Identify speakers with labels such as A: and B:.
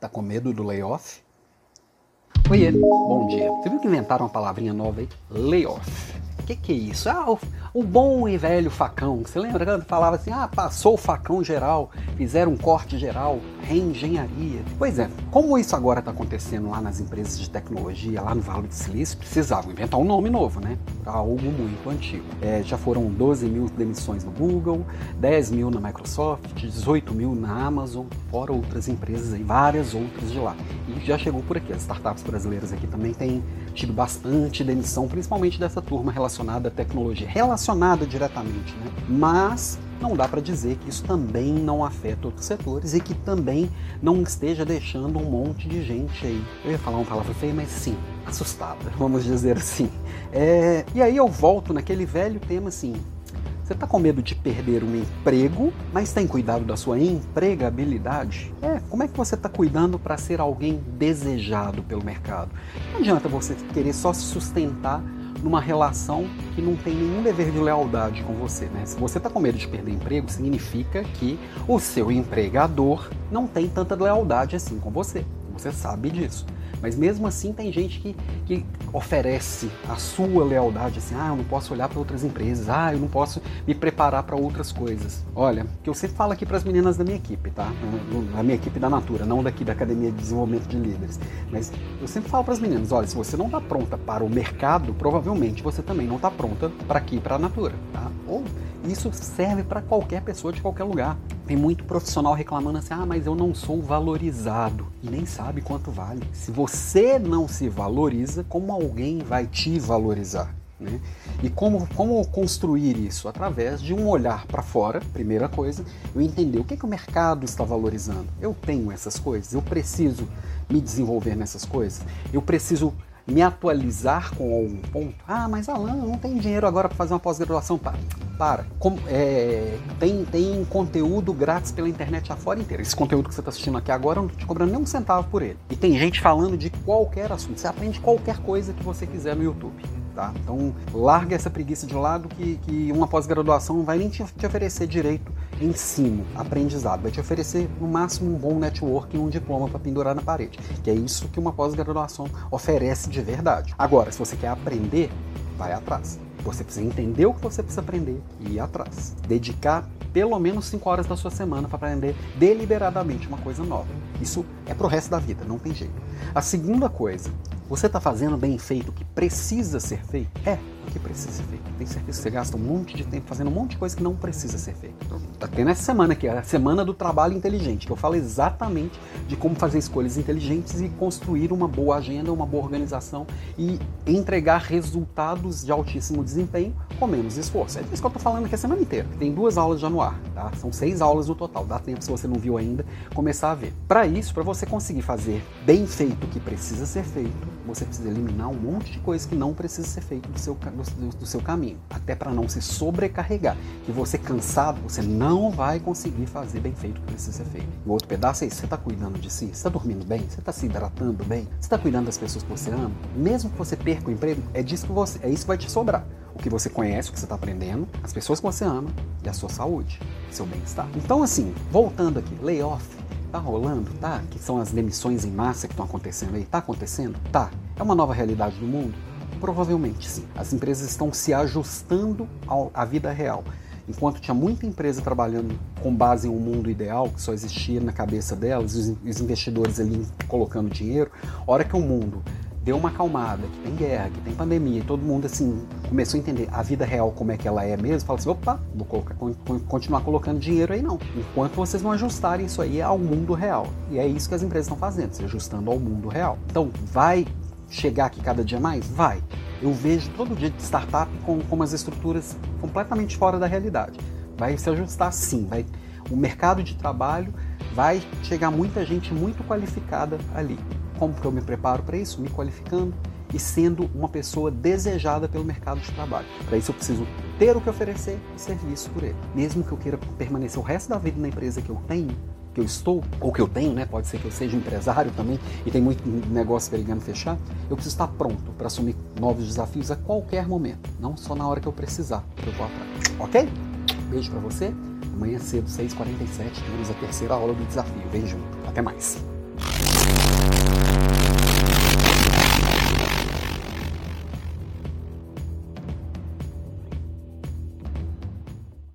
A: Tá com medo do layoff? Oiê, bom dia. Você viu que inventaram uma palavrinha nova aí? Layoff. O que, que é isso? Ah, o o bom e velho facão. Você lembra quando falava assim, ah, passou o facão geral, fizeram um corte geral, reengenharia. Pois é, como isso agora está acontecendo lá nas empresas de tecnologia, lá no Vale do Silício, precisavam inventar um nome novo, né? Para algo muito antigo. É, já foram 12 mil demissões no Google, 10 mil na Microsoft, 18 mil na Amazon, fora outras empresas aí, várias outras de lá. E já chegou por aqui. As startups brasileiras aqui também têm tido bastante demissão, principalmente dessa turma relacionada à tecnologia. Relacionada relacionada diretamente, né? mas não dá para dizer que isso também não afeta outros setores e que também não esteja deixando um monte de gente aí. Eu ia falar uma palavra feia, mas sim, assustada, vamos dizer assim. É, e aí eu volto naquele velho tema assim. Você está com medo de perder um emprego, mas tem cuidado da sua empregabilidade? É, como é que você está cuidando para ser alguém desejado pelo mercado? Não adianta você querer só se sustentar numa relação que não tem nenhum dever de lealdade com você. Né? Se você está com medo de perder emprego, significa que o seu empregador não tem tanta lealdade assim com você. Você sabe disso. Mas mesmo assim tem gente que, que oferece a sua lealdade, assim, ah, eu não posso olhar para outras empresas, ah, eu não posso me preparar para outras coisas. Olha, que eu sempre falo aqui para as meninas da minha equipe, tá? A minha equipe da Natura, não daqui da Academia de Desenvolvimento de Líderes. Mas eu sempre falo para as meninas, olha, se você não está pronta para o mercado, provavelmente você também não está pronta para aqui, para a Natura, tá? Ou isso serve para qualquer pessoa de qualquer lugar. Tem muito profissional reclamando assim: ah, mas eu não sou valorizado. E nem sabe quanto vale. Se você não se valoriza, como alguém vai te valorizar? Né? E como, como construir isso? Através de um olhar para fora, primeira coisa, eu entender o que, que o mercado está valorizando. Eu tenho essas coisas, eu preciso me desenvolver nessas coisas, eu preciso me atualizar com algum ponto. Ah, mas Alan, não tem dinheiro agora para fazer uma pós-graduação. Para. Com, é, tem, tem conteúdo grátis pela internet afora inteira. Esse conteúdo que você está assistindo aqui agora, eu não estou te cobrando nem um centavo por ele. E tem gente falando de qualquer assunto. Você aprende qualquer coisa que você quiser no YouTube. Tá? Então, larga essa preguiça de lado que, que uma pós-graduação não vai nem te, te oferecer direito ensino, aprendizado. Vai te oferecer, no máximo, um bom network e um diploma para pendurar na parede. Que é isso que uma pós-graduação oferece de verdade. Agora, se você quer aprender, vai atrás. Você precisa entender o que você precisa aprender e ir atrás. Dedicar pelo menos 5 horas da sua semana para aprender deliberadamente uma coisa nova. Isso é pro resto da vida, não tem jeito. A segunda coisa, você está fazendo bem feito o que precisa ser feito? É, que precisa ser feito. Tem certeza que você gasta um monte de tempo fazendo um monte de coisa que não precisa ser feito. Tá tendo essa semana aqui, a semana do trabalho inteligente, que eu falo exatamente de como fazer escolhas inteligentes e construir uma boa agenda, uma boa organização e entregar resultados de altíssimo desempenho com menos esforço. É isso que eu tô falando aqui a semana inteira. Tem duas aulas já no ar, tá? São seis aulas no total. Dá tempo, se você não viu ainda, começar a ver. Para isso, para você conseguir fazer bem feito o que precisa ser feito, você precisa eliminar um monte de coisas que não precisa ser feito do seu, do, do seu caminho, até para não se sobrecarregar. Que você cansado, você não vai conseguir fazer bem feito o que precisa ser feito. O outro pedaço é isso, você está cuidando de si, você está dormindo bem, você está se hidratando bem, você está cuidando das pessoas que você ama, mesmo que você perca o emprego, é disso que você, é isso que vai te sobrar. O que você conhece, o que você está aprendendo, as pessoas que você ama e a sua saúde, seu bem-estar. Então assim, voltando aqui, layoff Tá rolando? Tá? Que são as demissões em massa que estão acontecendo aí? Tá acontecendo? Tá. É uma nova realidade do mundo? Provavelmente sim. As empresas estão se ajustando à vida real. Enquanto tinha muita empresa trabalhando com base em um mundo ideal, que só existia na cabeça delas, os investidores ali colocando dinheiro, a hora que o mundo deu uma acalmada, que tem guerra, que tem pandemia, e todo mundo assim começou a entender a vida real como é que ela é mesmo, fala assim, opa, vou colocar, continuar colocando dinheiro aí não. Enquanto vocês não ajustarem isso aí ao mundo real. E é isso que as empresas estão fazendo, se ajustando ao mundo real. Então, vai chegar aqui cada dia mais? Vai. Eu vejo todo dia de startup com, com umas estruturas completamente fora da realidade. Vai se ajustar sim, vai. O mercado de trabalho vai chegar muita gente muito qualificada ali. Como que eu me preparo para isso? Me qualificando e sendo uma pessoa desejada pelo mercado de trabalho. Para isso eu preciso ter o que oferecer e ser visto por ele. Mesmo que eu queira permanecer o resto da vida na empresa que eu tenho, que eu estou, ou que eu tenho, né? Pode ser que eu seja empresário também e tem muito negócio brigando fechar. Eu preciso estar pronto para assumir novos desafios a qualquer momento, não só na hora que eu precisar. Eu vou atrás. Ok? Beijo para você. Amanhã cedo, 6h47, temos a terceira aula do desafio. Vem junto. Até mais.